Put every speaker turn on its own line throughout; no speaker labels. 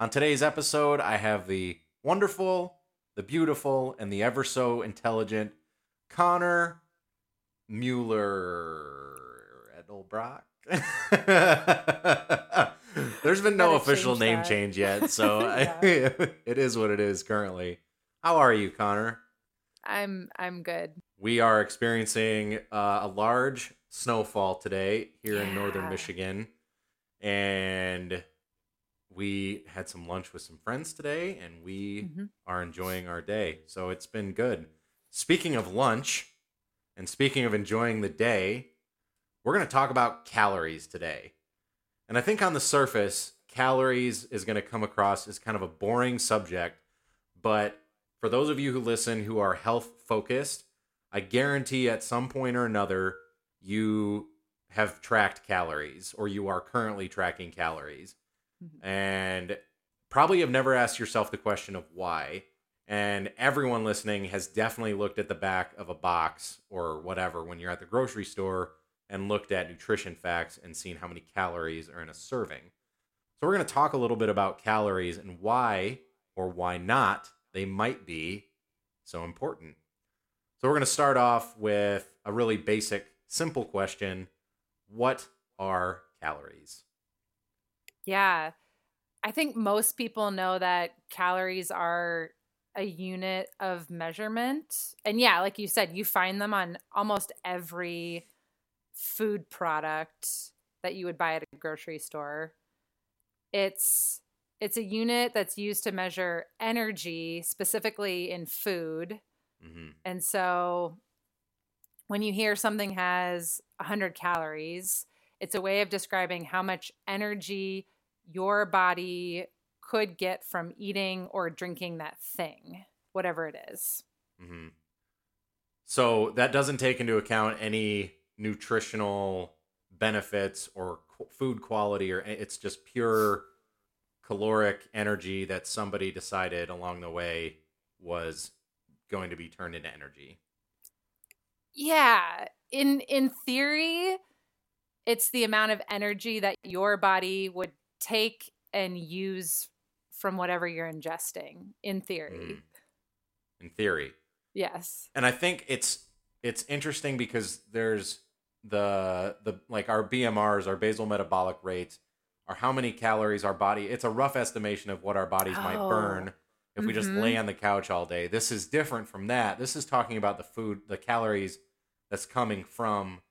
On today's episode, I have the wonderful, the beautiful, and the ever so intelligent Conner Mueller Edelbrock. There's been no official name
that.
change yet, so
Yeah.
it is what it is currently. How are you, Conner?
I'm I'm good.
We are experiencing uh, a large snowfall today here in northern Michigan. And we had some lunch with some friends today and we
Mhm.
are enjoying our day. So it's been good. Speaking of lunch and speaking of enjoying the day, we're going to talk about calories today. And I think on the surface, calories is going to come across as kind of a boring subject, but for those of you who listen who are health focused, I guarantee at some point or another you have tracked calories or you are currently tracking calories
Mhm.
and probably have never asked yourself the question of why. And everyone listening has definitely looked at the back of a box or whatever when you're at the grocery store and looked at nutrition facts and seen how many calories are in a serving. So, we're going to talk a little bit about calories and why or why not they might be so important. So, we're going to start off with a really basic, simple question What are calories?
Yeah. I think most people know that calories are a unit of measurement. And yeah, like you said, you find them on almost every food product that you would buy at a grocery store. It's it's a unit that's used to measure energy specifically in food.
hmm
And so when you hear something has 100 calories, it's a way of describing how much energy your body could get from eating or drinking that thing, whatever it is.
hmm So that doesn't take into account any nutritional benefits or qu- food quality, or it's just pure caloric energy that somebody decided along the way was going to be turned into energy.
Yeah, in in theory, it's the amount of energy that your body would take and use from whatever you're ingesting in theory.
Mhm. In theory.
Yes.
and I think it's it's interesting because there's the the like our BMRs, our basal metabolic rate, are how many calories our body. It's a rough estimation of what our bodies might
Oh.
burn if we just
Mhm.
lay on the couch all day. This is different from that. This is talking about the food, the calories that's coming from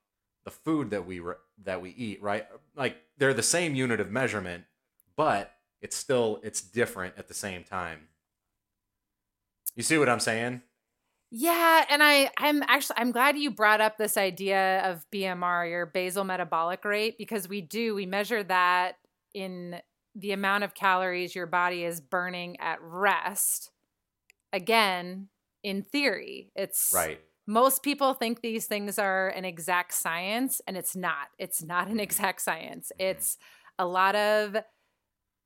the food that we re- that we eat, right? Like they're the same unit of measurement, but it's still it's different at the same time. You see what I'm saying?
Yeah, and I I'm actually I'm glad you brought up this idea of BMR, your basal metabolic rate, because we do we measure that in the amount of calories your body is burning at rest. Again, in theory, it's
Right.
Most people think these things are an exact science, and it's not. It's not an exact science.
Mhm.
It's a lot of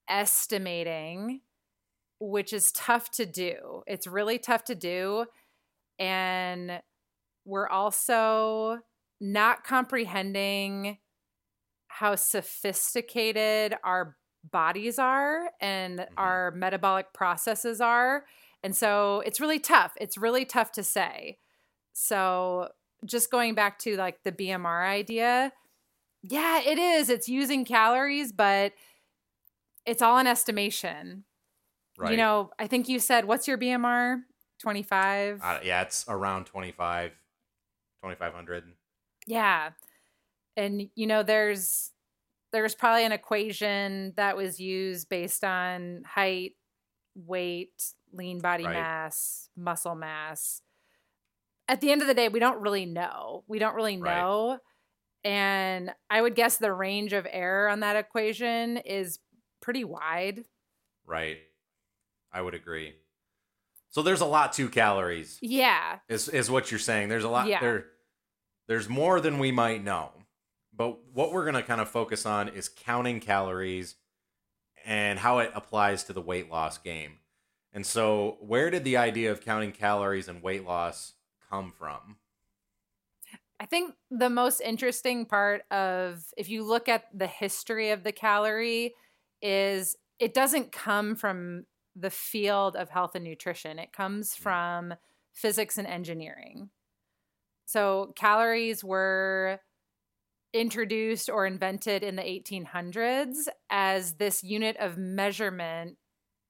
estimating, which is tough to do. It's really tough to do. And we're also not comprehending how sophisticated our bodies are and
Mhm.
our metabolic processes are. And so it's really tough. It's really tough to say. So just going back to like the BMR idea, yeah, it is. It's using calories, but it's all an estimation.
Right.
You know, I think you said, what's your BMR? 25?
Uh, yeah, it's around 25, 2500.
Yeah. And you know there's there's probably an equation that was used based on height, weight, lean body
Right.
mass, muscle mass. At the end of the day, we don't really know. We don't really
Right.
know. And I would guess the range of error on that equation is pretty wide.
Right. I would agree. So there's a lot to calories.
Yeah.
Is is what you're saying. There's a lot
Yeah.
there there's more than we might know. But what we're going to kind of focus on is counting calories and how it applies to the weight loss game. And so, where did the idea of counting calories and weight loss come from?
I think the most interesting part of if you look at the history of the calorie is it doesn't come from the field of health and nutrition. It comes hmm. from physics and engineering. So calories were introduced or invented in the 1800s as this unit of measurement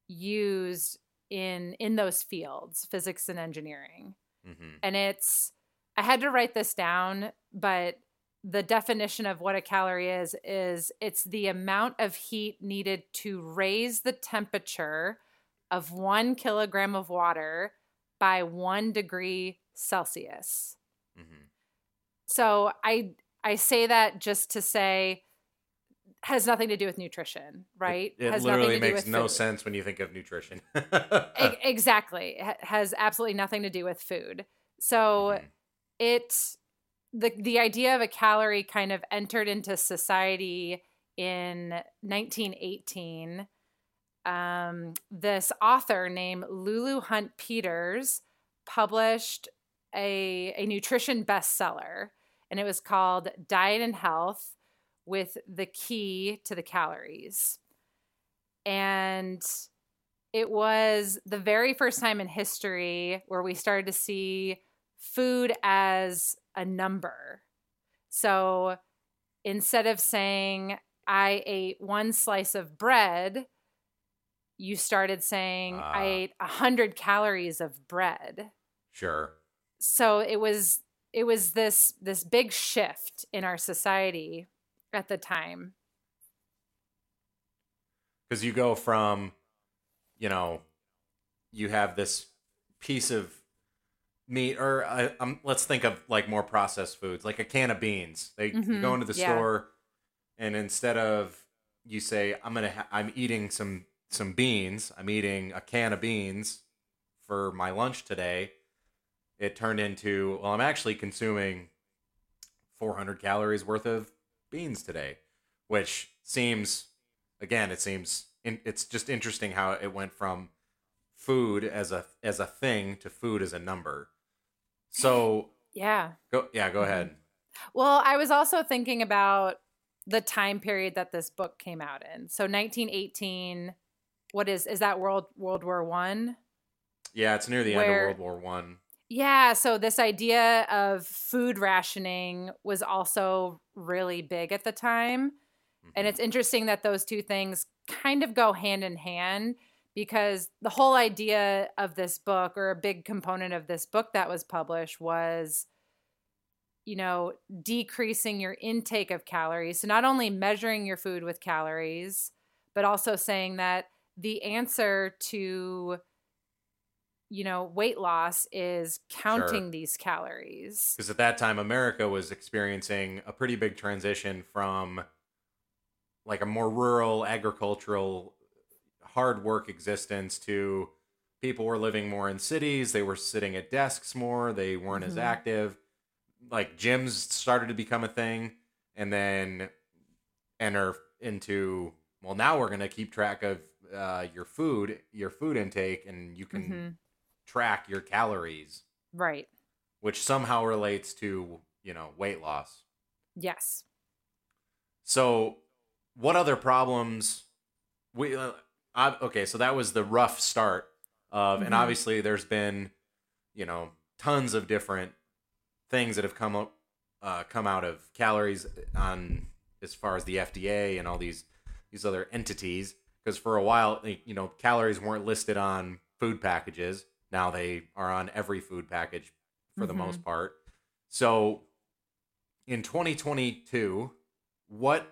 used in in those fields, physics and engineering
hmm
and it's I had to write this down, but the definition of what a calorie is is it's the amount of heat needed to raise the temperature of one kilogram of water by one degree Celsius.
hmm
So I I say that just to say has nothing to do with nutrition, right?
It, it
has
literally
nothing to do
makes no
food.
sense when you think of nutrition.
E- exactly. It has absolutely nothing to do with food. So
Mhm.
it the the idea of a calorie kind of entered into society in 1918 um, this author named lulu hunt peters published a, a nutrition bestseller and it was called diet and health with the key to the calories and it was the very first time in history where we started to see food as a number. So instead of saying, I ate one slice of bread, you started saying,
Ah.
I ate 100 calories of bread.
sure.
So it was it was this this big shift in our society at the time.
because you go from you know you have this piece of meat or uh, um, let's think of like more processed foods like a can of beans they
Mhm,
go into the
yeah.
store and instead of you say i'm gonna ha- i'm eating some some beans i'm eating a can of beans for my lunch today it turned into well i'm actually consuming 400 calories worth of beans today which seems again it seems in, it's just interesting how it went from food as a as a thing to food as a number so
Yeah.
go yeah go
Mhm.
ahead
Well, I was also thinking about the time period that this book came out in. So 1918, what is is that World World War 1?
yeah it's near the
Where-
end of world war one
Yeah, so this idea of food rationing was also really big at the time. And
Mhm.
it's interesting that those two things kind of go hand in hand because the whole idea of this book, or a big component of this book that was published, was, you know, decreasing your intake of calories. So not only measuring your food with calories, but also saying that the answer to, you know, weight loss is counting these calories.
because at that time america was experiencing a pretty big transition from like a more rural agricultural hard work existence to people were living more in cities they were sitting at desks more they weren't as
Mhm.
active like gyms started to become a thing and then enter into well now we're going to keep track of uh, your food your food intake and you can
Mhm.
Track your calories
Right.
which somehow relates to you know weight loss
Yes.
so what other problems we uh, I, okay so that was the rough start of and
Mhm.
obviously there's been you know tons of different things that have come up uh, come out of calories on as far as the FDA and all these these other entities because for a while, you know, calories weren't listed on food packages. Now they are on every food package for the most
Mhm.
part. So in 2022, what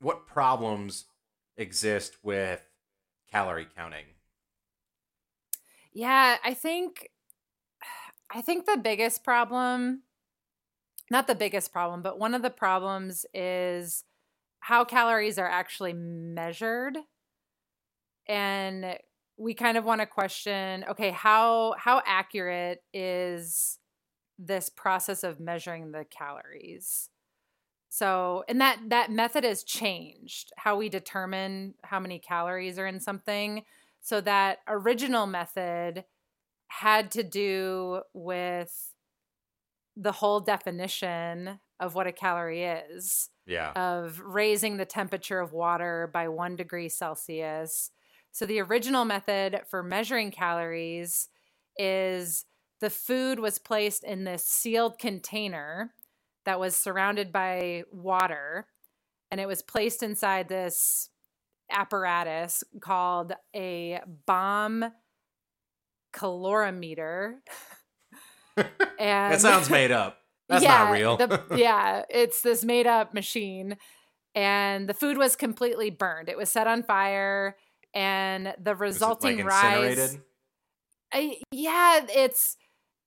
what problems exist with calorie counting?
Yeah, I think I think the biggest problem not the biggest problem, but one of the problems is how calories are actually measured. And we kind of want to question, okay, how how accurate is this process of measuring the calories? So, and that that method has changed how we determine how many calories are in something. So that original method had to do with the whole definition of what a calorie is
Yeah.
of raising the temperature of water by one degree Celsius. So, the original method for measuring calories is the food was placed in this sealed container that was surrounded by water, and it was placed inside this apparatus called a bomb calorimeter. and
that sounds made up. That's not real.
the- yeah, it's this made up machine. And the food was completely burned. It was set on fire, and the
it, like,
resulting rise. I, yeah, it's.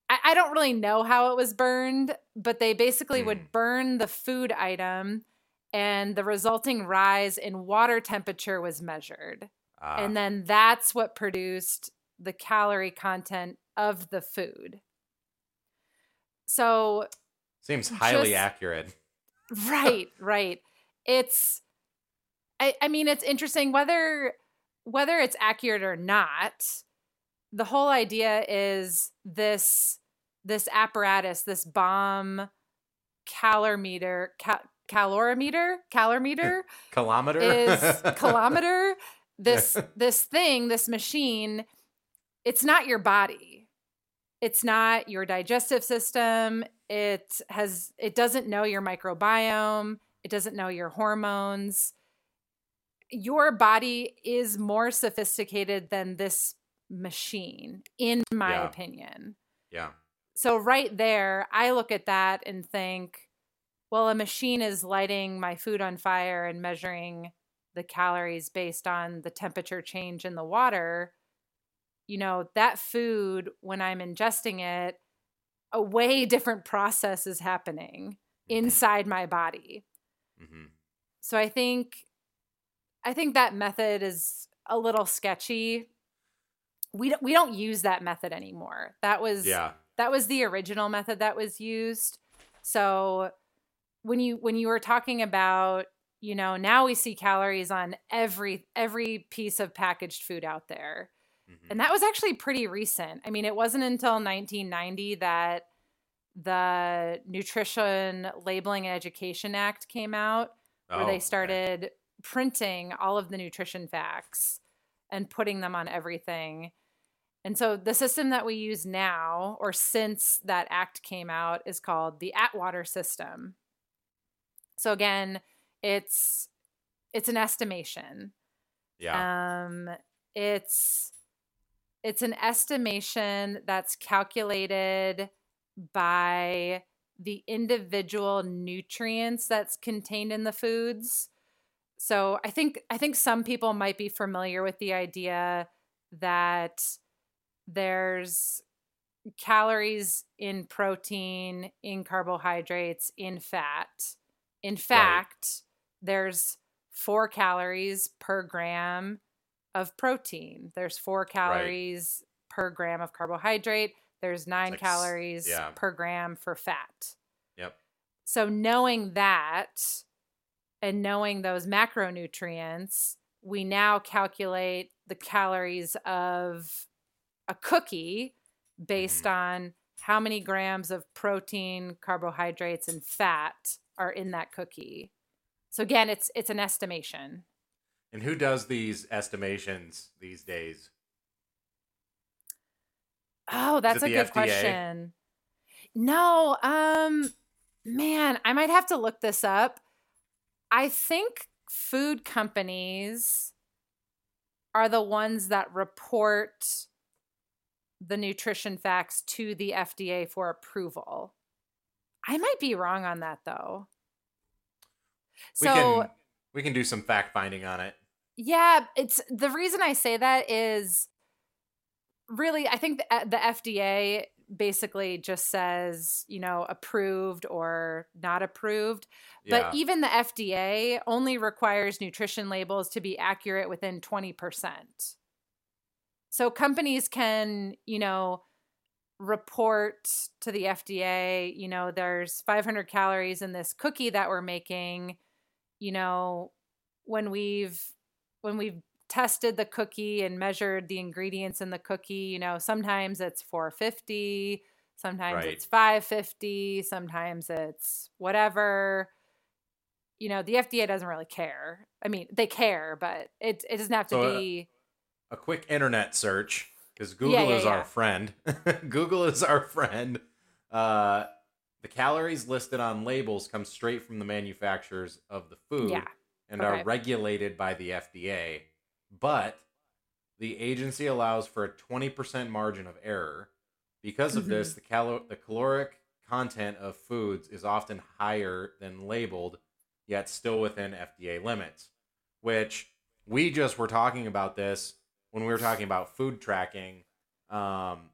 I, I don't really know how it was burned, but they basically
Hmm.
would burn the food item, and the resulting rise in water temperature was measured.
Ah,
And then that's what produced the calorie content of the food. So,
seems highly
just-
accurate.
right, right. It's I, I mean it's interesting whether whether it's accurate or not. The whole idea is this this apparatus, this bomb calorimeter, cal- calorimeter, calorimeter
Kilometer?
is kilometer. This this thing this machine it's not your body. It's not your digestive system. It has it doesn't know your microbiome. It doesn't know your hormones your body is more sophisticated than this machine in my
Yeah.
opinion
yeah.
so right there, I look at that and think, well, a machine is lighting my food on fire and measuring the calories based on the temperature change in the water. You know, that food, when I'm ingesting it, a way different process is happening inside my body.
hmm
So I think I think that method is a little sketchy. We don't, we don't use that method anymore. That was
Yeah.
that was the original method that was used so when you when you were talking about you know now we see calories on every every piece of packaged food out there
mhm.
and that was actually pretty recent i mean it wasn't until 1990 that the nutrition labeling and education act came out where
Oh,
they
okay.
Printing all of the nutrition facts and putting them on everything. And so the system that we use now, or since that act came out, is called the Atwater system. So again, it's it's an estimation.
Yeah.
Um, it's it's an estimation that's calculated by the individual nutrients that's contained in the foods. So I think I think some people might be familiar with the idea that there's calories in protein, in carbohydrates, in fat. In fact, there's 4 calories per gram of protein. There's 4 calories per gram of carbohydrate. There's 9
like
calories
yeah.
per gram for fat.
Yep.
So knowing that and knowing those macronutrients, we now calculate the calories of a cookie based
Mhm.
on how many grams of protein, carbohydrates, and fat are in that cookie. So again, it's it's an estimation.
And who does these estimations these days?
Oh, that's a good
FDA?
question. No, um man, I might have to look this up. I think food companies are the ones that report the nutrition facts to the FDA for approval. I might be wrong on that though.
We
So
can we can do some fact finding on it.
yeah, it's the reason I say that is really I think the, the FDA basically just says, you know, approved or not approved.
Yeah.
But even the FDA only requires nutrition labels to be accurate within 20%. So companies can, you know, report to the FDA, you know, there's 500 calories in this cookie that we're making, you know, when we've when we've tested the cookie and measured the ingredients in the cookie, you know, sometimes it's 450, sometimes
Right.
it's 550, sometimes it's whatever. You know, the FDA doesn't really care. I mean, they care, but it it doesn't have to
So, uh,
be
a quick internet search because Google
yeah,
is
yeah.
our friend. Google is our friend. Uh, the calories listed on labels come straight from the manufacturers of the food
Yeah.
and
Okay.
are regulated by the FDA. But the agency allows for a 20% margin of error. Because of
Mm-hmm.
this, the, the caloric content of foods is often higher than labeled, yet still within FDA limits. Which we just were talking about this when we were talking about food tracking. Um,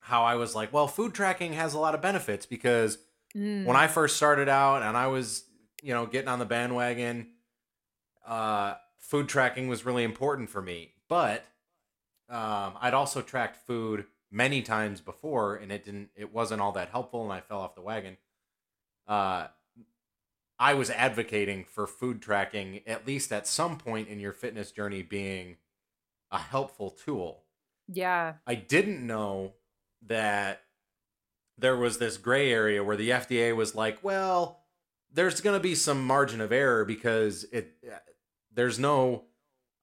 how I was like, well, food tracking has a lot of benefits because
Mm.
when I first started out and I was, you know, getting on the bandwagon, uh, food tracking was really important for me. But um, I'd also tracked food many times before, and it didn't, it wasn't all that helpful, and I fell off the wagon. Uh, I was advocating for food tracking, at least at some point in your fitness journey, being a helpful tool.
yeah.
I didn't know that there was this gray area where the FDA was like, well, there's going to be some margin of error because it there's no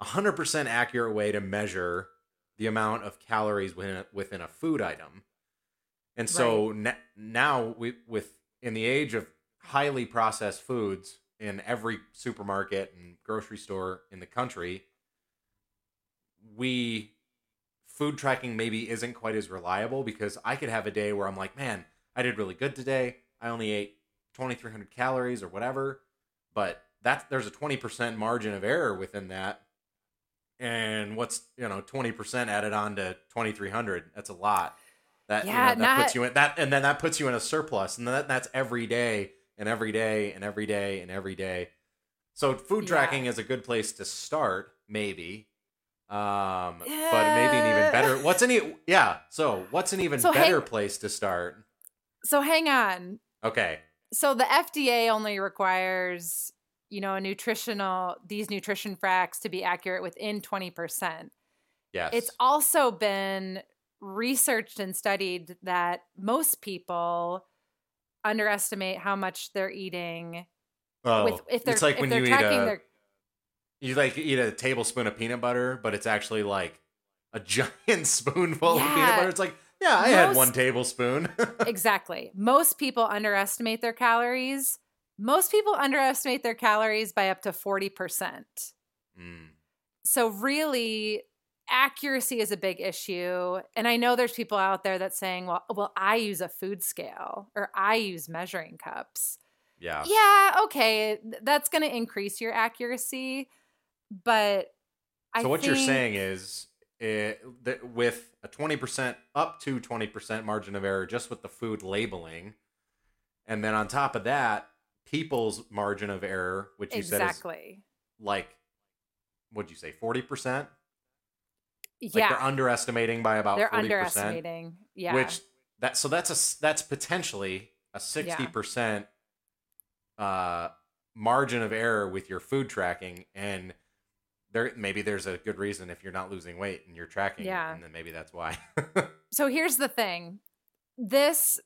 100% accurate way to measure the amount of calories within a, within a food item. And so n- now we with in the age of highly processed foods in every supermarket and grocery store in the country, we food tracking maybe isn't quite as reliable because I could have a day where I'm like, man, I did really good today. I only ate 2,300 calories or whatever, but that there's a 20% margin of error within that. And what's you know 20% added on to 2,300? That's a lot. That you know,
Yeah,
that puts you in that, and then that puts you in a surplus, and that, that's every day and every day and every day and every day. So food
Yeah.
tracking is a good place to start, maybe. Um, but maybe an even better. What's any? Yeah. So what's an even
So
better
hang-
place to start?
So hang on.
Okay.
So the FDA only requires, you know, a nutritional these nutrition facts to be accurate within 20%.
Yes.
It's also been researched and studied that most people underestimate how much they're eating
oh,
with if they're
it's like
if
when
they're
you eat a
their
you like eat a tablespoon of peanut butter, but it's actually like a giant spoonful of peanut butter. It's like yeah, I had one tablespoon.
exactly. Most people underestimate their calories. Most people underestimate their calories by up to 40%.
Mm.
So really accuracy is a big issue and I know there's people out there that's saying, "Well, well I use a food scale or I use measuring cups."
Yeah.
Yeah, okay, that's going to increase your accuracy, but I
So what you're saying is that with a 20% up to 20% margin of error just with the food labeling and then on top of that people's margin of error which you said is
exactly.
like what'd you say 40% like
yeah.
they're underestimating by about
they're
40%,
underestimating. Yeah.
which that so that's a that's potentially a 60% uh margin of error with your food tracking and there maybe there's a good reason if you're not losing weight and you're tracking
Yeah.
and then maybe that's why
so here's the thing this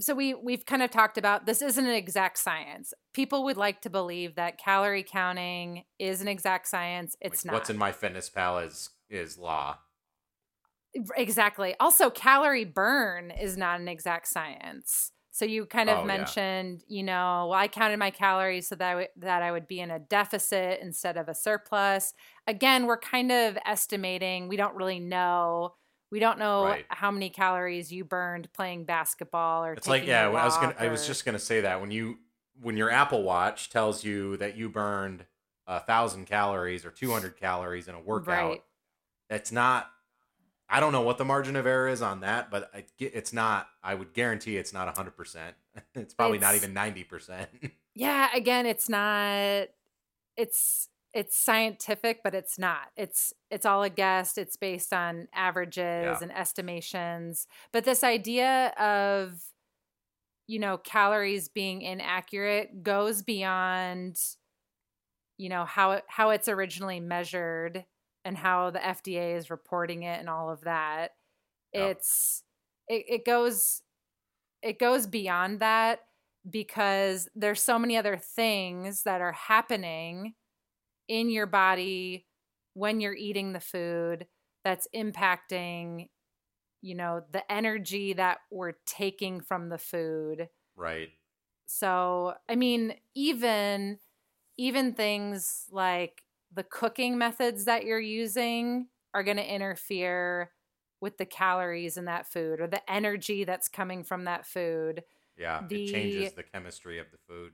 so we we've kind of talked about this isn't an exact science people would like to believe that calorie counting is an exact science it's
Like,
not
what's in MyFitnessPal is is law
exactly also calorie burn is not an exact science So you kind of
Oh, yeah.
mentioned, you know, well, I counted my calories so that I w- that I would be in a deficit instead of a surplus. Again, we're kind of estimating. We don't really know. We don't know
Right.
how many calories you burned playing basketball or
It's like yeah, I was gonna
walk
I was just gonna say that when you when your Apple Watch tells you that you burned a thousand calories or two hundred calories in a workout,
Right.
it's not. I don't know what the margin of error is on that, but I, it's not. I would guarantee it's not hundred percent. It's probably not even ninety percent.
yeah again it's not it's it's scientific but it's not. It's it's all a guess. It's based on averages and estimations. But this idea of you know calories being inaccurate goes beyond you know how it how it's originally measured and how the FDA is reporting it and all of that.
Yeah.
it's it, it goes it goes beyond that because there's so many other things that are happening in your body when you're eating the food that's impacting you know the energy that we're taking from the food
right.
so i mean even even things like the cooking methods that you're using are going to interfere with the calories in that food or the energy that's coming from that food
Yeah,
The-
it changes the chemistry of the food.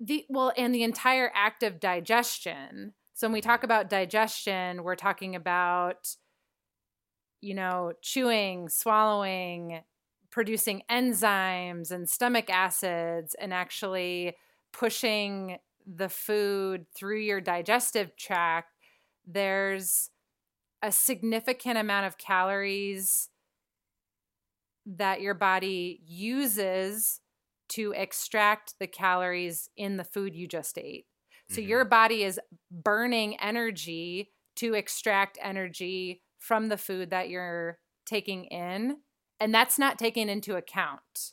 The well and the entire act of digestion. So when we talk mm-hmm. about digestion we're talking about you know chewing swallowing producing enzymes and stomach acids and actually pushing the food through your digestive tract. There's a significant amount of calories that your body uses to extract the calories in the food you just ate. So
Mhm.
your body is burning energy to extract energy from the food that you're taking in, and that's not taken into account.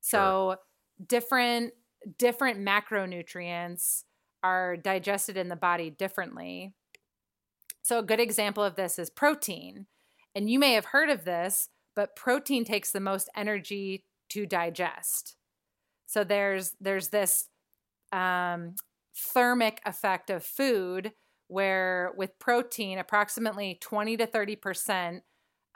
So different different macronutrients are digested in the body differently. So a good example of this is protein. And you may have heard of this, but protein takes the most energy to digest. So there's there's this um, thermic effect of food where with protein, approximately 20 to 30 percent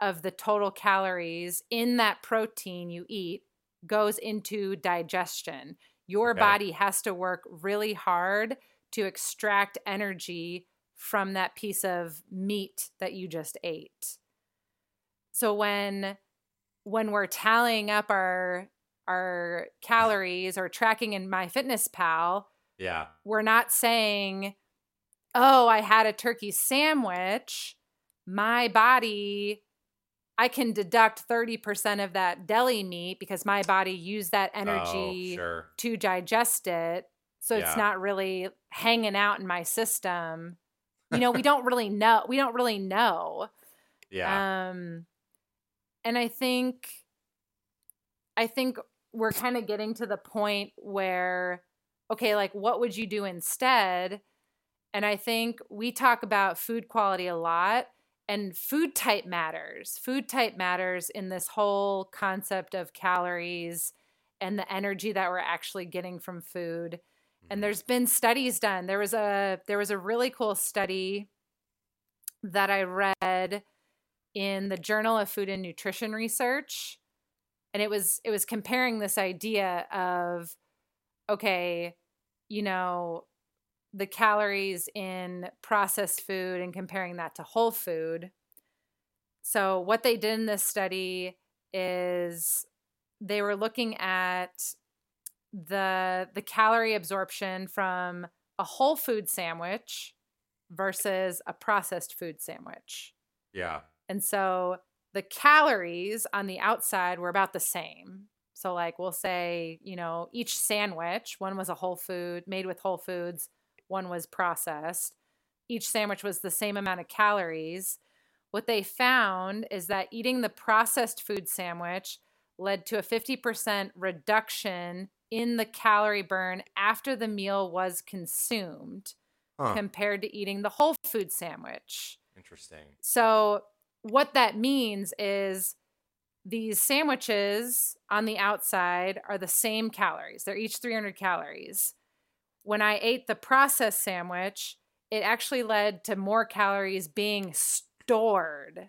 of the total calories in that protein you eat goes into digestion. Your
Okay.
body has to work really hard to extract energy from that piece of meat that you just ate. So when when we're tallying up our our calories or tracking in MyFitnessPal,
Yeah,
we're not saying, "Oh, I had a turkey sandwich. My body I can deduct 30% of that deli meat because my body used that energy
Oh, sure.
to digest it. So
Yeah.
it's not really hanging out in my system. You know, we don't really know. We don't really know.
Yeah,
Um and I think I think we're kind of getting to the point where okay, like what would you do instead? And I think we talk about food quality a lot and food type matters. Food type matters in this whole concept of calories and the energy that we're actually getting from food and mm-hmm. there's been studies done there was a there was a really cool study that i read in the journal of food and nutrition research and it was it was comparing this idea of okay you know the calories in processed food and comparing that to whole food so what they did in this study is they were looking at the the calorie absorption from a whole food sandwich versus a processed food sandwich.
yeah,
And so the calories on the outside were about the same. So like we'll say, you know, each sandwich, one was a whole food made with whole foods, one was processed. Each sandwich was the same amount of calories. What they found is that eating the processed food sandwich led to a 50% reduction in the calorie burn after the meal was consumed
huh.
compared to eating the whole food sandwich.
Interesting.
So, what that means is these sandwiches on the outside are the same calories. They're each 300 calories. When I ate the processed sandwich, it actually led to more calories being stored.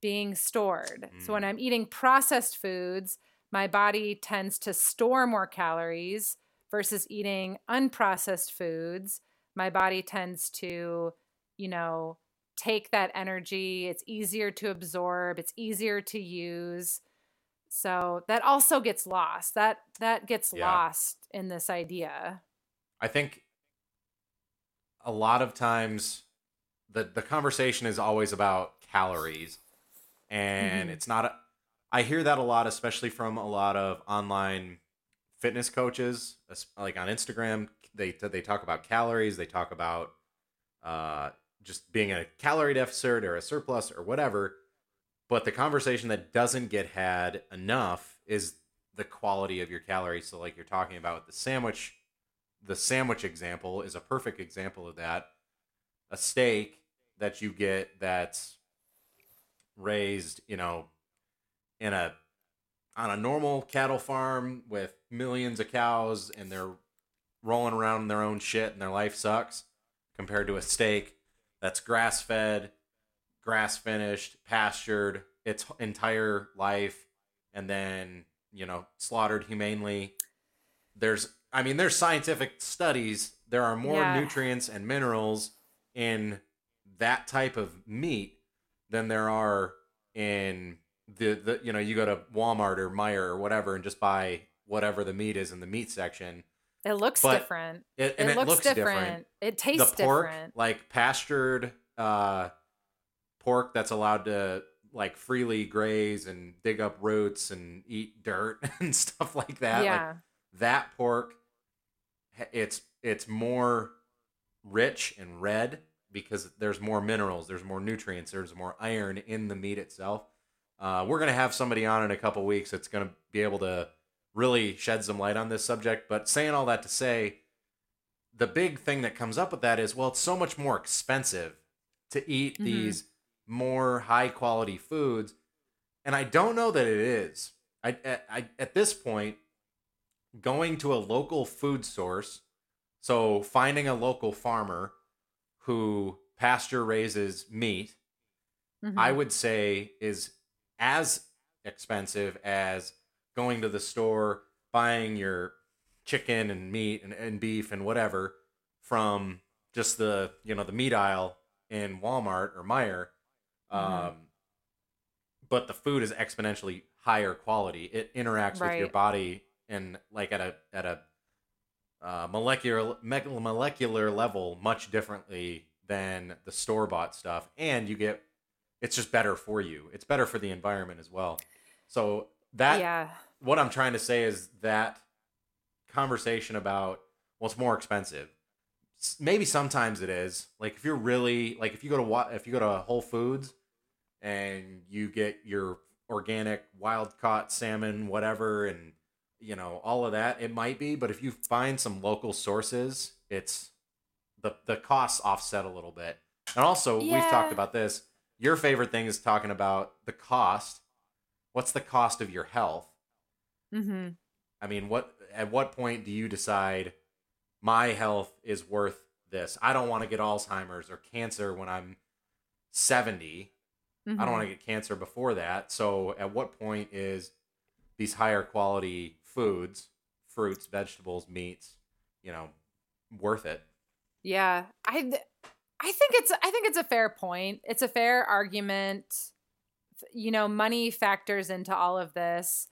Being stored. Mm. So when mm. I'm eating processed foods, my body tends to store more calories versus eating unprocessed foods. My body tends to, you know, take that energy. It's easier to absorb, it's easier to use. So that also gets lost. That that gets yeah. lost in this idea.
I think a lot of times the the conversation is always about calories and mm-hmm. it's not a, I hear that a lot especially from a lot of online fitness coaches like on Instagram they they talk about calories, they talk about uh just being a calorie deficit or a surplus or whatever. But the conversation that doesn't get had enough is the quality of your calories. So, like you're talking about the sandwich, the sandwich example is a perfect example of that. A steak that you get that's raised, you know, in a on a normal cattle farm with millions of cows and they're rolling around in their own shit and their life sucks compared to a steak that's grass fed, grass finished, pastured its entire life, and then, you know, slaughtered humanely. There's, I mean, there's scientific studies. There are more yeah. nutrients and minerals in that type of meat than there are in the, the you know you go to Walmart or Meijer or whatever and just buy whatever the meat is in the meat section
it looks but different. It, and it, it looks, looks different. different. It tastes
the pork,
different.
Like pastured uh, pork that's allowed to like freely graze and dig up roots and eat dirt and stuff like that. Yeah. Like that pork, it's it's more rich and red because there's more minerals, there's more nutrients, there's more iron in the meat itself. Uh, we're gonna have somebody on in a couple weeks that's gonna be able to really shed some light on this subject. But saying all that to say, the big thing that comes up with that is well, it's so much more expensive to eat mm-hmm. these more high quality foods. And I don't know that it is. I, I, at this point, going to a local food source, so finding a local farmer who pasture raises meat, mm-hmm. I would say is as expensive as going to the store, buying your chicken and meat and, and beef and whatever from just the you know the meat aisle in Walmart or Meijer. Mm-hmm. Um, but the food is exponentially higher quality. It interacts right. with your body and like at a at a uh, molecular molecular level much differently than the store bought stuff, and you get it's just better for you. It's better for the environment as well. So that yeah. What I'm trying to say is that conversation about well, it's more expensive. Maybe sometimes it is. Like if you're really like if you go to if you go to Whole Foods and you get your organic wild caught salmon, whatever, and you know all of that, it might be. But if you find some local sources, it's the the costs offset a little bit. And also, yeah. we've talked about this. Your favorite thing is talking about the cost what's the cost of your health? Mm-hmm. I mean, what at what point do you decide my health is worth this? I don't want to get Alzheimer's or cancer when I'm 70. Mm-hmm. I don't want to mm-hmm. get cancer before that. So, at what point is these higher quality foods, fruits, vegetables, meats, you know, worth it?
Yeah, I I think it's I think it's a fair point. It's a fair argument you know money factors into all of this.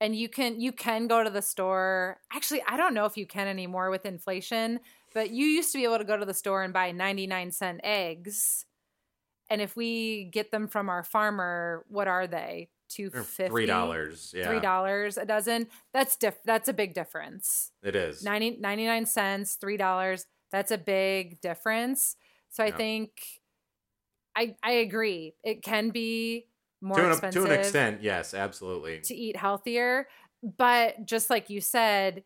And you can you can go to the store. Actually i don't know if you can anymore with inflation but you used to be able to go to the store and buy 99 cent eggs. And if we get them from our farmer what are they? Two fifty?
three dollars yeah.
Three dollars a dozen? That's diff that's a big difference.
It is.
90, 99 cents three dollars that's a big difference. So i think i i agree. It can be more
to an,
expensive.
To an extent, yes, absolutely.
To eat healthier. But just like you said,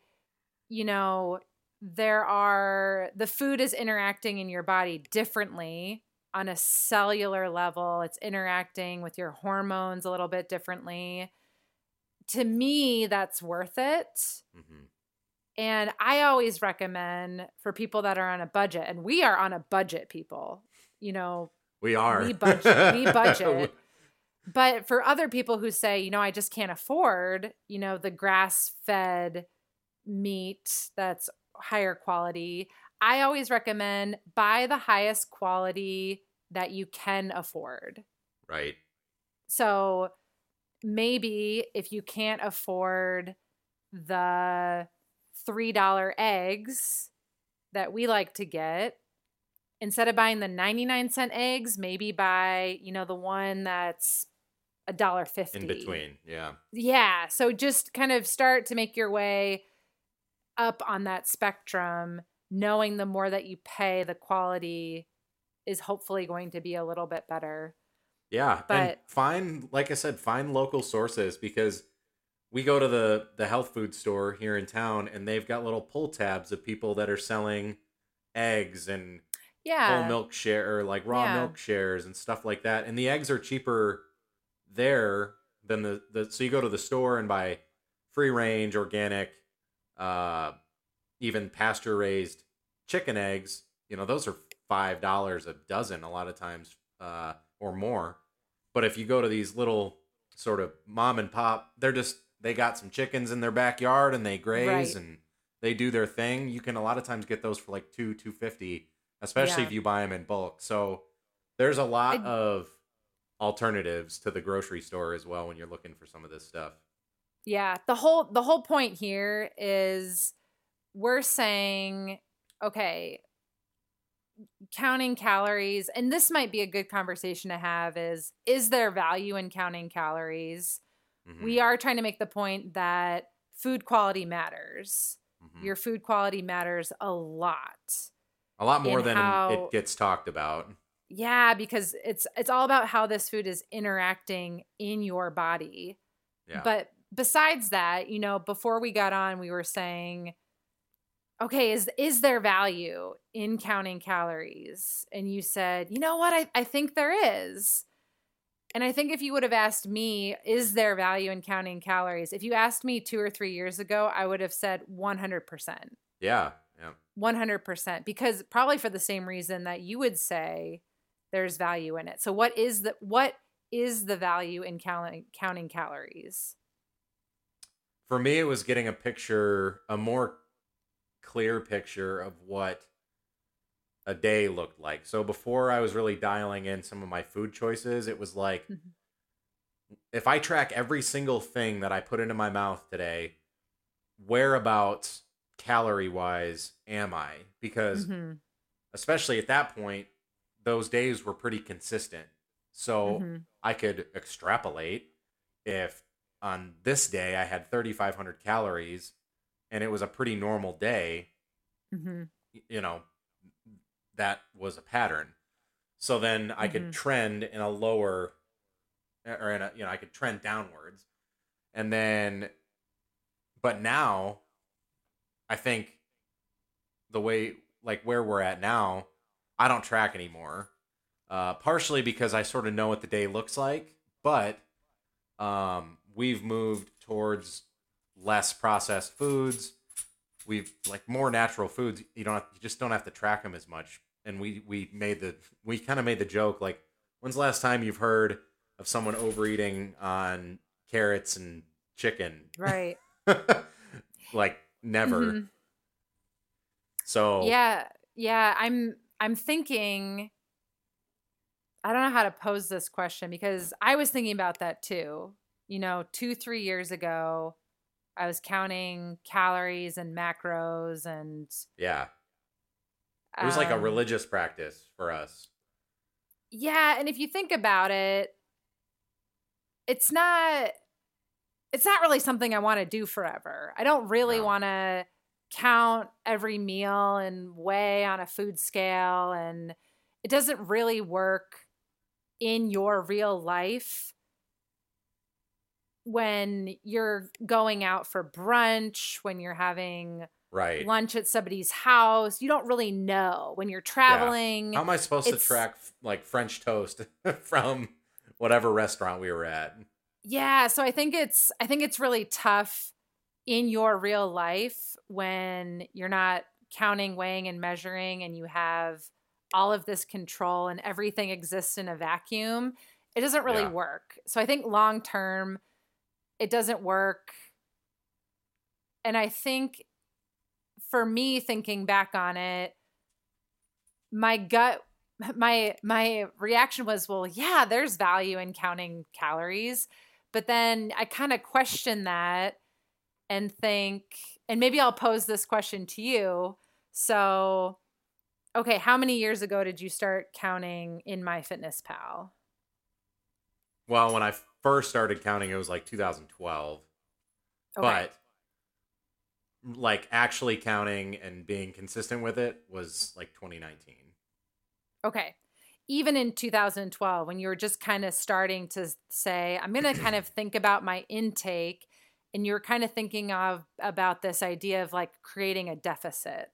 you know, there are the food is interacting in your body differently on a cellular level. It's interacting with your hormones a little bit differently. To me, that's worth it.
Mhm.
And I always recommend for people that are on a budget, and we are on a budget, people. You know,
We are.
We budget- we budget. But for other people who say, you know, I just can't afford, you know, the grass fed meat that's higher quality, I always recommend buy the highest quality that you can afford.
right.
So maybe if you can't afford the $3 eggs that we like to get, instead of buying the 99 cent eggs, maybe buy, you know, the one that's a dollar fifty
In between. Yeah.
Yeah. So just kind of start to make your way up on that spectrum, knowing the more that you pay, the quality is hopefully going to be a little bit better.
Yeah, and
But-
find, like I said, find local sources because we go to the the health food store here in town, and they've got little pull tabs of people that are selling eggs and
Yeah.
whole milk share or like raw
Yeah.
milk shares and stuff like that. And the eggs are cheaper there than the, the so you go to the store and buy free range, organic, uh, even pasture raised chicken eggs. You know, those are five dollars a dozen a lot of times, uh, or more. But if you go to these little sort of mom and pop, they're just they got some chickens in their backyard and they graze
Right.
and they do their thing. You can a lot of times get those for like two two fifty, especially
Yeah.
if you buy them in bulk. So there's a lot
I-
of alternatives to the grocery store as well when you're looking for some of this stuff.
Yeah, the whole the whole point here is we're saying okay, counting calories and this might be a good conversation to have is is there value in counting calories?
Mhm,
We are trying to make the point that food quality matters.
mhm.
Your food quality matters a lot.
a lot more than
how-
it gets talked about.
Yeah, because it's it's all about how this food is interacting in your body.
Yeah.
But besides that, you know, before we got on, we were saying, okay, is is there value in counting calories? And you said, you know what, I, I think there is. And I think if you would have asked me, is there value in counting calories? If you asked me two or three years ago, I would have said 100%.
yeah, yeah.
100% because probably for the same reason that you would say there's value in it. So what is the what is the value in counting counting calories?
For me, it was getting a picture, a more clear picture of what a day looked like. So before I was really dialing in some of my food choices, it was like
Mhm.
if I track every single thing that I put into my mouth today, whereabouts calorie wise am I? Because
Mhm,
especially at that point, those days were pretty consistent. So
mhm.
I could extrapolate if on this day I had 3,500 calories and it was a pretty normal day,
Mhm.
you know, that was a pattern. So then I could
Mhm.
trend in a lower, or in a, you know, I could trend downwards. And then, but now I think the way, like where we're at now, I don't track anymore. Uh, partially because I sort of know what the day looks like, but um, we've moved towards less processed foods. We've like more natural foods. You don't, have, you just don't have to track them as much. And we we made the we kind of made the joke like, when's the last time you've heard of someone overeating on carrots and chicken?
Right.
like never.
Mhm.
So
Yeah. Yeah, I'm I'm thinking I don't know how to pose this question because I was thinking about that too. You know, 2 3 years ago, I was counting calories and macros and
yeah, it was like a
um,
religious practice for us.
Yeah, and if you think about it, it's not it's not really something I want to do forever. I don't really
No.
want to count every meal and weigh on a food scale and it doesn't really work in your real life when you're going out for brunch, when you're having
right.
lunch at somebody's house. You don't really know when you're traveling.
How am I supposed to track like French toast from whatever restaurant we were at?
Yeah, so I think it's I think it's really tough in your real life when you're not counting, weighing and measuring and you have all of this control and everything exists in a vacuum. It doesn't really
Yeah.
work. So I think long term it doesn't work. And I think for me thinking back on it my gut my my reaction was well yeah there's value in counting calories but then i kind of question that and think and maybe i'll pose this question to you so okay how many years ago did you start counting in MyFitnessPal
Well, when I first started counting, it was like 2012.
Okay.
But like actually counting and being consistent with it was like 2019.
Okay. Even in 2012, when you were just kind of starting to say, I'm going to kind of think about my intake, and you're kind of thinking of about this idea of like creating a deficit.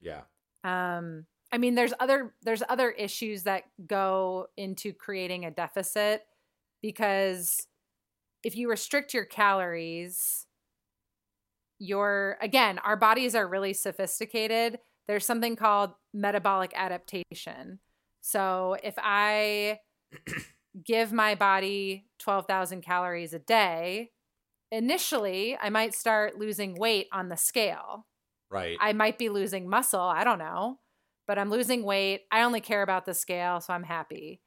Yeah.
Um, I mean, there's other there's other issues that go into creating a deficit because if you restrict your calories, your again, our bodies are really sophisticated. There's something called metabolic adaptation. So if I give my body 12,000 calories a day, initially I might start losing weight on the scale.
Right.
I might be losing muscle. I don't know. But I'm losing weight. I only care about the scale, so I'm happy.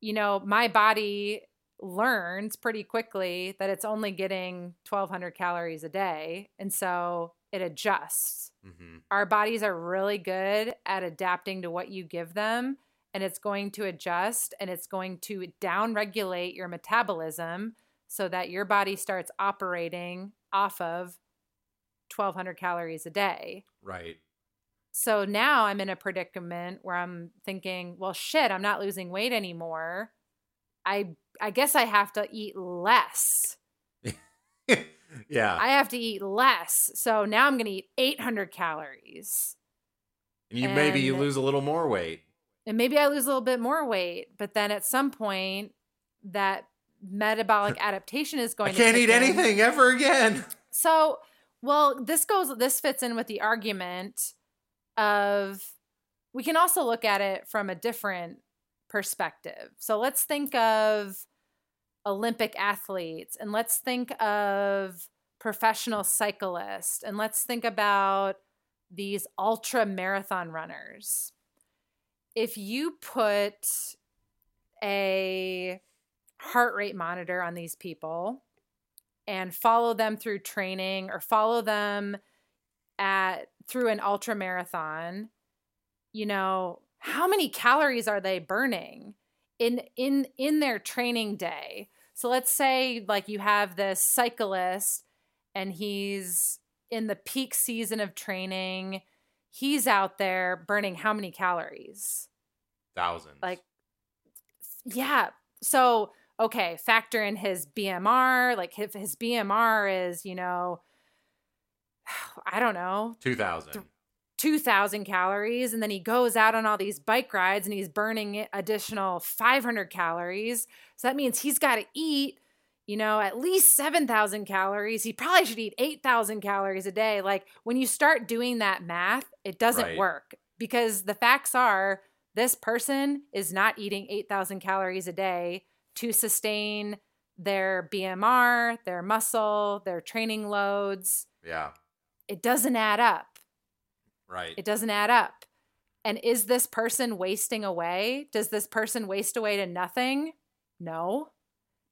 You know, my body learns pretty quickly that it's only getting 1200 calories a day. And so it adjusts.
hmm
Our bodies are really good at adapting to what you give them. And it's going to adjust and it's going to down regulate your metabolism so that your body starts operating off of 1200 calories a day.
Right.
So now I'm in a predicament where I'm thinking, well shit, I'm not losing weight anymore. I I guess I have to eat less.
yeah.
I have to eat less. So now I'm going to eat 800 calories.
and you maybe you lose a little more weight.
And maybe I lose a little bit more weight, but then at some point that metabolic adaptation is going
I
to
can't eat
in.
anything ever again.
So, well, this goes this fits in with the argument of we can also look at it from a different perspective. So, let's think of Olympic athletes and let's think of professional cyclists and let's think about these ultra marathon runners. If you put a heart rate monitor on these people and follow them through training or follow them at through an ultra marathon you know how many calories are they burning in in in their training day? So let's say like you have this cyclist and he's in the peak season of training. He's out there burning how many calories?
Thousands.
like yeah. So okay factor in his bmr like if his bmr is you know i don't know
2000.
2000 calories and then he goes out on all these bike rides and he's burning additional 500 calories so that means he's got to eat you know at least 7000 calories he probably should eat 8000 calories a day like when you start doing that math it doesn't
Right.
work because the facts are this person is not eating 8000 calories a day to sustain their BMR, their muscle, their training loads.
Yeah.
It doesn't add up.
Right.
It doesn't add up. And is this person wasting away? Does this person waste away to nothing? No,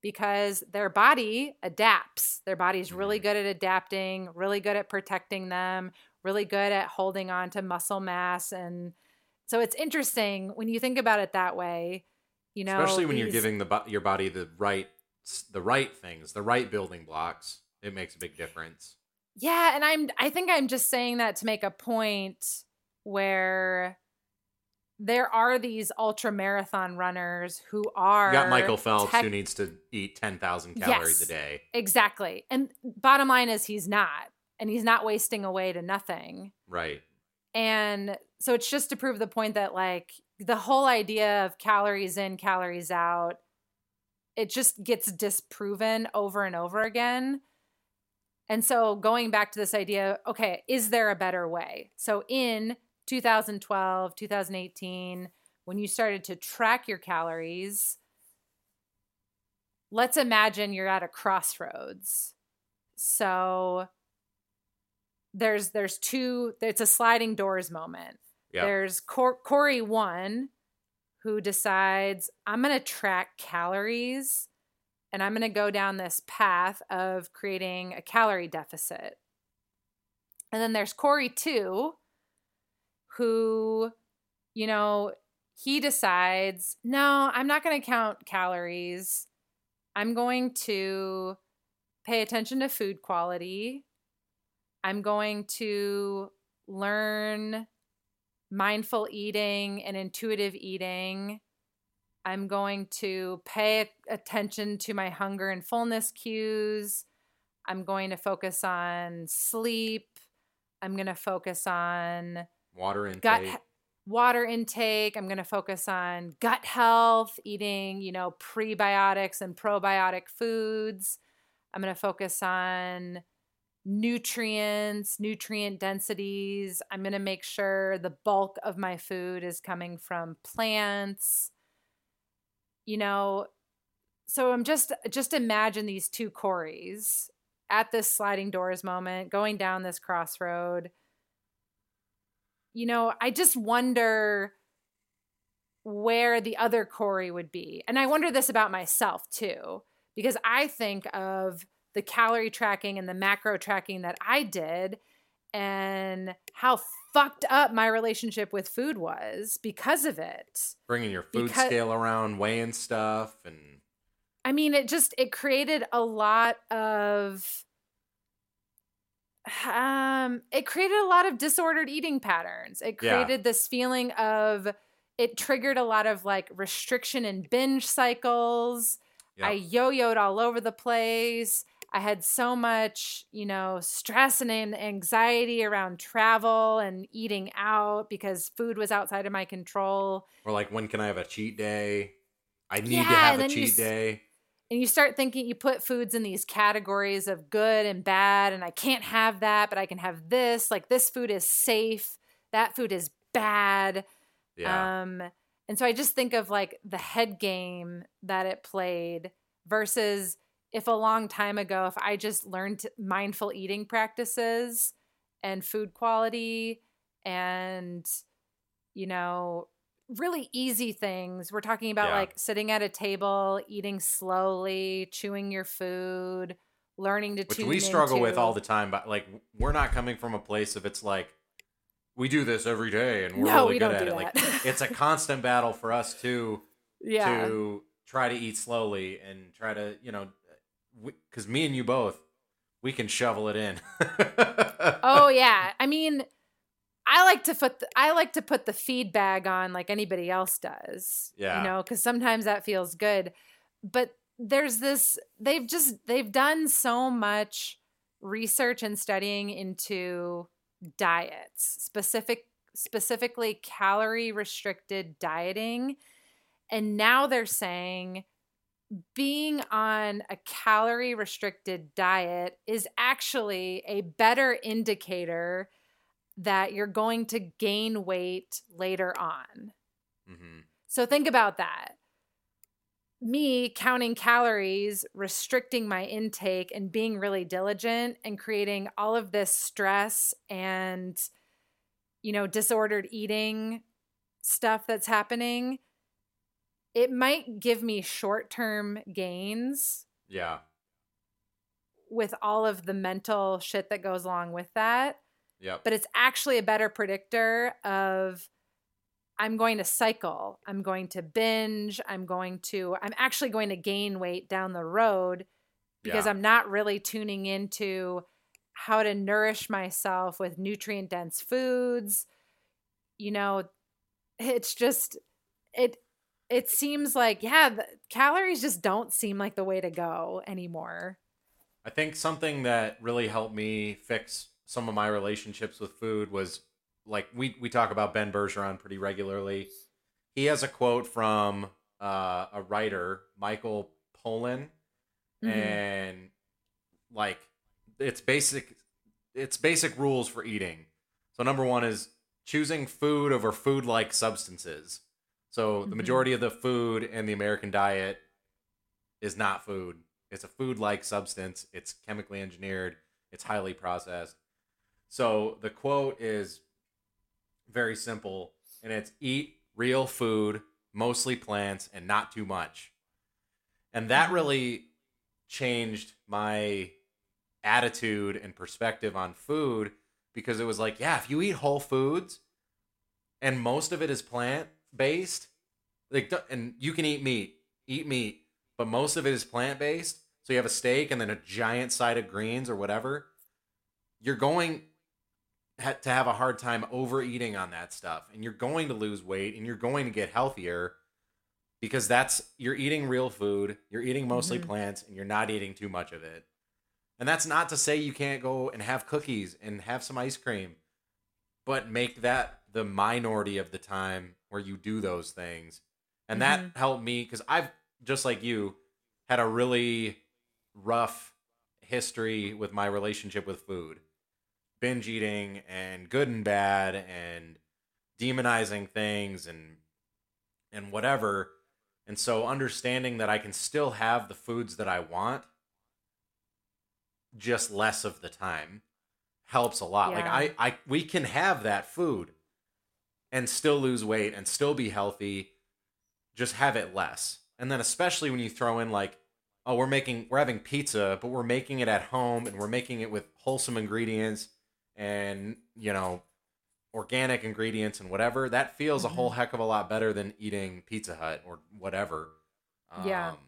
because their body adapts. Their body's really
Mhm.
good at adapting, really good at protecting them, really good at holding on to muscle mass. And so it's interesting when you think about it that way. You know,
Especially when you're giving the your body the right the right things, the right building blocks. It makes a big difference.
Yeah, and I'm I think I'm just saying that to make a point where there are these ultra marathon runners who are
You got Michael Phelps
tech-
who needs to eat 10,000 calories
Yes.
a day.
Exactly. And bottom line is he's not. and he's not wasting away to nothing.
Right.
And so it's just to prove the point that like the whole idea of calories in, calories out, it just gets disproven over and over again. And so going back to this idea, okay, is there a better way? So in 2012, 2018, when you started to track your calories, let's imagine you're at a crossroads. So there's there's two it's a sliding doors moment.
Yeah.
There's Cor- Cory one who decides I'm going to track calories and I'm going to go down this path of creating a calorie deficit. And then there's Cory 2 who you know, he decides, "No, I'm not going to count calories. I'm going to pay attention to food quality. I'm going to learn mindful eating and intuitive eating. I'm going to pay attention to my hunger and fullness cues. I'm going to focus on sleep. I'm going to focus on
Water intake.
gut water intake. I'm going to focus on gut health, eating, you know, prebiotics and probiotic foods. I'm going to focus on nutrients, nutrient densities. I'm going to make sure the bulk of my food is coming from plants. You know, so I'm just just imagine these two Corys at this sliding doors moment, going down this crossroad. You know, I just wonder where the other Cory would be. And I wonder this about myself too, because I think of the calorie tracking and the macro tracking that I did and how fucked up my relationship with food was because of it.
Bringing your food
Because-
scale around, weighing stuff, and
I mean, it just it created a lot of um it created a lot of disordered eating patterns. It
Yeah.
created this feeling of it triggered a lot of like restriction and binge cycles.
yeah,
I yo-yoed all over the place. I had so much, you know, stress and anxiety around travel and eating out because food was outside of my control.
or like when can I have a cheat day? I need to have a
then you
cheat day.
and you start thinking you put foods in these categories of good and bad and i can't have that but i can have this like this food is safe that food is bad
Yeah,
um and so i just think of like the head game that it played versus if a long time ago if i just learned mindful eating practices and food quality and you know really easy things we're talking about
Yeah.
like sitting at a table eating slowly chewing your food learning to
which we struggle with all the time. But like, we're not coming from a place of it's like we do this every day and we're
No,
really
we
good at it. Like, it's a constant battle for us too
yeah
to try to eat slowly and try to, you know, because me and you both, we can shovel it in.
oh yeah i mean i like to put the, i like to put the feed bag on like anybody else does
Yeah.
you know because sometimes that feels good but there's this they've just they've done so much research and studying into diets specific specifically calorie restricted dieting and now they're saying being on a calorie restricted diet is actually a better indicator that you're going to gain weight later on.
hmm
So think about that. Me counting calories, restricting my intake, and being really diligent and creating all of this stress and, you know, disordered eating stuff that's happening, it might give me short term gains
Yeah.
with all of the mental shit that goes along with that.
Yep.
but it's actually a better predictor of I'm going to cycle, I'm going to binge, I'm going to, I'm actually going to gain weight down the road because
Yeah.
I'm not really tuning into how to nourish myself with nutrient dense foods. You know, it's just, it, it seems like, yeah, the calories just don't seem like the way to go anymore.
I think something that really helped me fix some of my relationships with food was like we we talk about Ben Bergeron pretty regularly. He has a quote from uh, a writer, Michael Pollan,
Mhm.
and like it's basic it's basic rules for eating. So number 1 is choosing food over food-like substances. So the
Mhm.
majority of the food in the American diet is not food. It's a food-like substance. It's chemically engineered. It's highly processed. So the quote is very simple and it's eat real food, mostly plants and not too much. And that really changed my attitude and perspective on food because it was like, yeah, if you eat whole foods and most of it is plant based, like and you can eat meat, eat meat, but most of it is plant based. So you have a steak and then a giant side of greens or whatever. You're going to have a hard time overeating on that stuff and you're going to lose weight and you're going to get healthier because that's you're eating real food, you're eating mostly
Mhm.
plants and you're not eating too much of it. And that's not to say you can't go and have cookies and have some ice cream, but make that the minority of the time where you do those things. And that mm-hmm. helped me cuz I've just like you had a really rough history with my relationship with food. Binge eating and good and bad and demonizing things and and whatever. And so understanding that I can still have the foods that I want just less of the time helps a lot.
Yeah.
Like I I we can have that food and still lose weight and still be healthy just have it less. And then especially when you throw in like oh we're making we're having pizza but we're making it at home and we're making it with wholesome ingredients and you know organic ingredients and whatever that feels a whole
Mhm.
heck of a lot better than eating pizza hut or whatever
Yeah.
Um,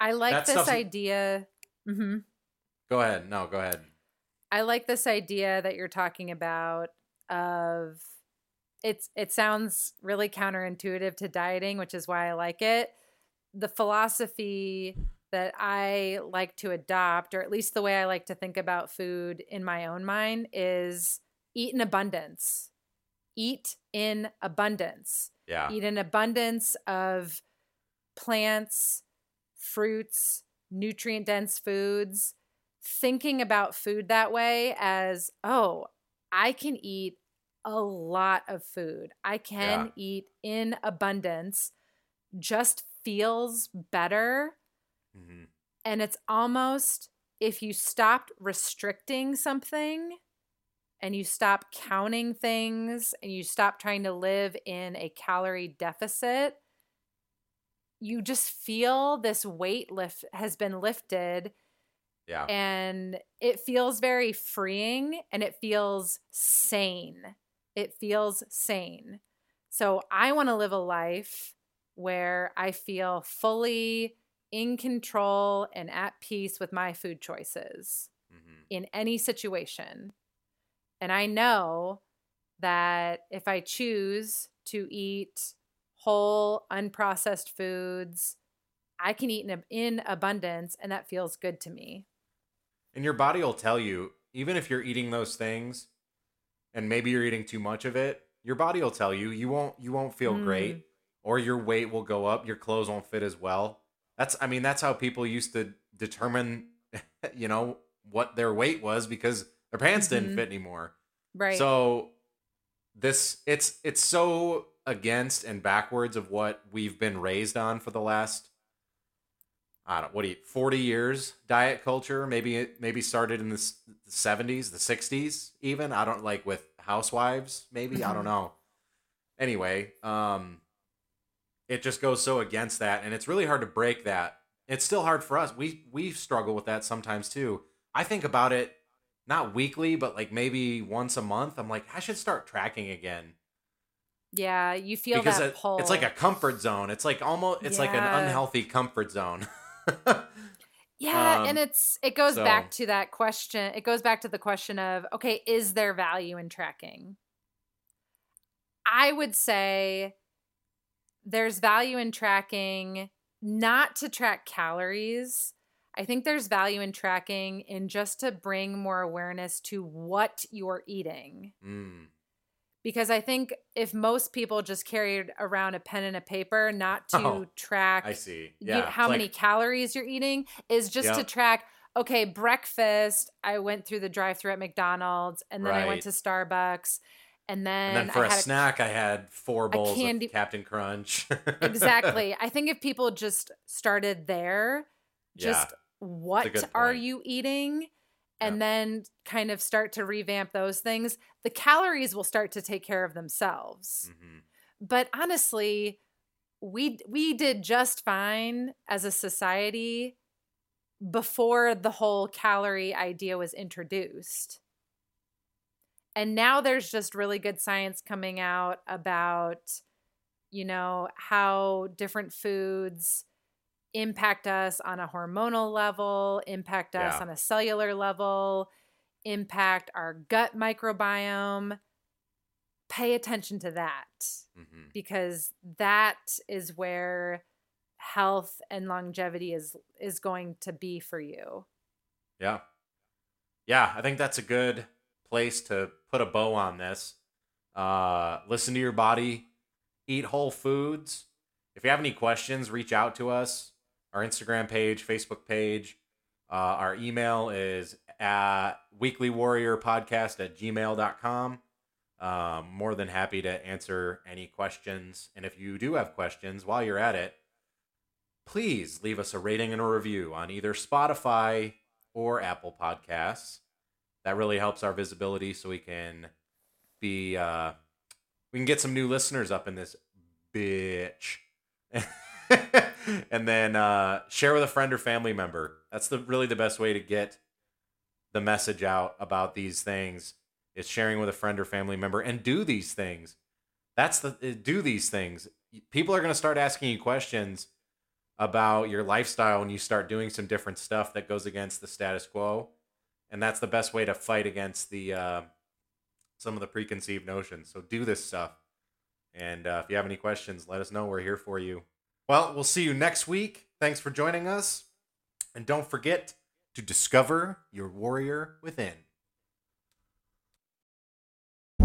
I like this idea. hmm
go ahead no go ahead
I like this idea that you're talking about of it's it sounds really counterintuitive to dieting, which is why I like it. The philosophy that I like to adopt, or at least the way I like to think about food in my own mind, is eat in abundance. Eat in abundance.
yeah
Eat an abundance of plants, fruits, nutrient dense foods. Thinking about food that way as, oh, I can eat a lot of food. I can eat in abundance. Just feels better.
Mhm.
And it's almost if you stopped restricting something and you stop counting things and you stop trying to live in a calorie deficit, you just feel this weight lift has been lifted
yeah
and it feels very freeing and it feels sane. It feels sane. So I want to live a life where I feel fully in control and at peace with my food choices
Mhm.
in any situation. And I know that if I choose to eat whole, unprocessed foods, I can eat in, in abundance and that feels good to me.
And your body will tell you, even if you're eating those things and maybe you're eating too much of it, your body will tell you you won't you won't feel
Mm.
great or your weight will go up, your clothes won't fit as well. That's I mean, that's how people used to determine you know what their weight was because their pants didn't
Mhm.
fit anymore.
Right.
So this it's it's so against and backwards of what we've been raised on for the last I don't what do you 40 years diet culture? Maybe it maybe started in the 70s the 60s even? I don't like with housewives maybe? I don't
Mhm.
know. Anyway um it just goes so against that and it's really hard to break that. It's still hard for us. We we struggle with that sometimes too. I think about it not weekly but like maybe once a month. I'm like I should start tracking again.
Yeah, you feel
because
that
it-
pull.
it's like a comfort zone. It's like almost it's like an unhealthy comfort zone
Yeah,
Um,
and it's it goes
so-
back to that question. It goes back to the question of okay, is there value in tracking? I would say there's value in tracking not to track calories. I think there's value in tracking in just to bring more awareness to what you're eating.
Mm.
Because I think if most people just carried around a pen and a paper, not to
Oh,
track
I see.
you-
Yeah.
how
it's
many
like-
calories you're eating, is just to track, okay, breakfast, I went through the drive through at McDonald's and then I went to Starbucks and then,
and then for
I
a
had a
snack, I had four bowls
candy-
of Captain Crunch.
exactly. I think if people just started there,
Yeah.
just what are you eating? And
Yeah.
then kind of start to revamp those things, the calories will start to take care of themselves.
Mhm.
But honestly, we we did just fine as a society before the whole calorie idea was introduced. And now there's just really good science coming out about you know how different foods impact us on a hormonal level, impact us
Yeah.
on a cellular level, impact our gut microbiome. Pay attention to that
Mhm.
because that is where health and longevity is is going to be for you.
Yeah. Yeah, I think that's a good place to put a bow on this. Uh, listen to your body, eat whole foods. If you have any questions, reach out to us. Our Instagram page, Facebook page. Uh, our email is at weeklywarriorpodcast at gmail.com. Um, more than happy to answer any questions. And if you do have questions while you're at it, please leave us a rating and a review on either Spotify or Apple Podcasts. That really helps our visibility so we can be uh we can get some new listeners up in this bitch. and then uh share with a friend or family member. That's the really the best way to get the message out about these things is sharing with a friend or family member and do these things. That's the uh, do these things. People are going to start asking you questions about your lifestyle when you start doing some different stuff that goes against the status quo and that's the best way to fight against the uh, some of the preconceived notions so do this stuff and uh, if you have any questions let us know we're here for you well we'll see you next week. Thanks for joining us. And don't forget to discover your warrior within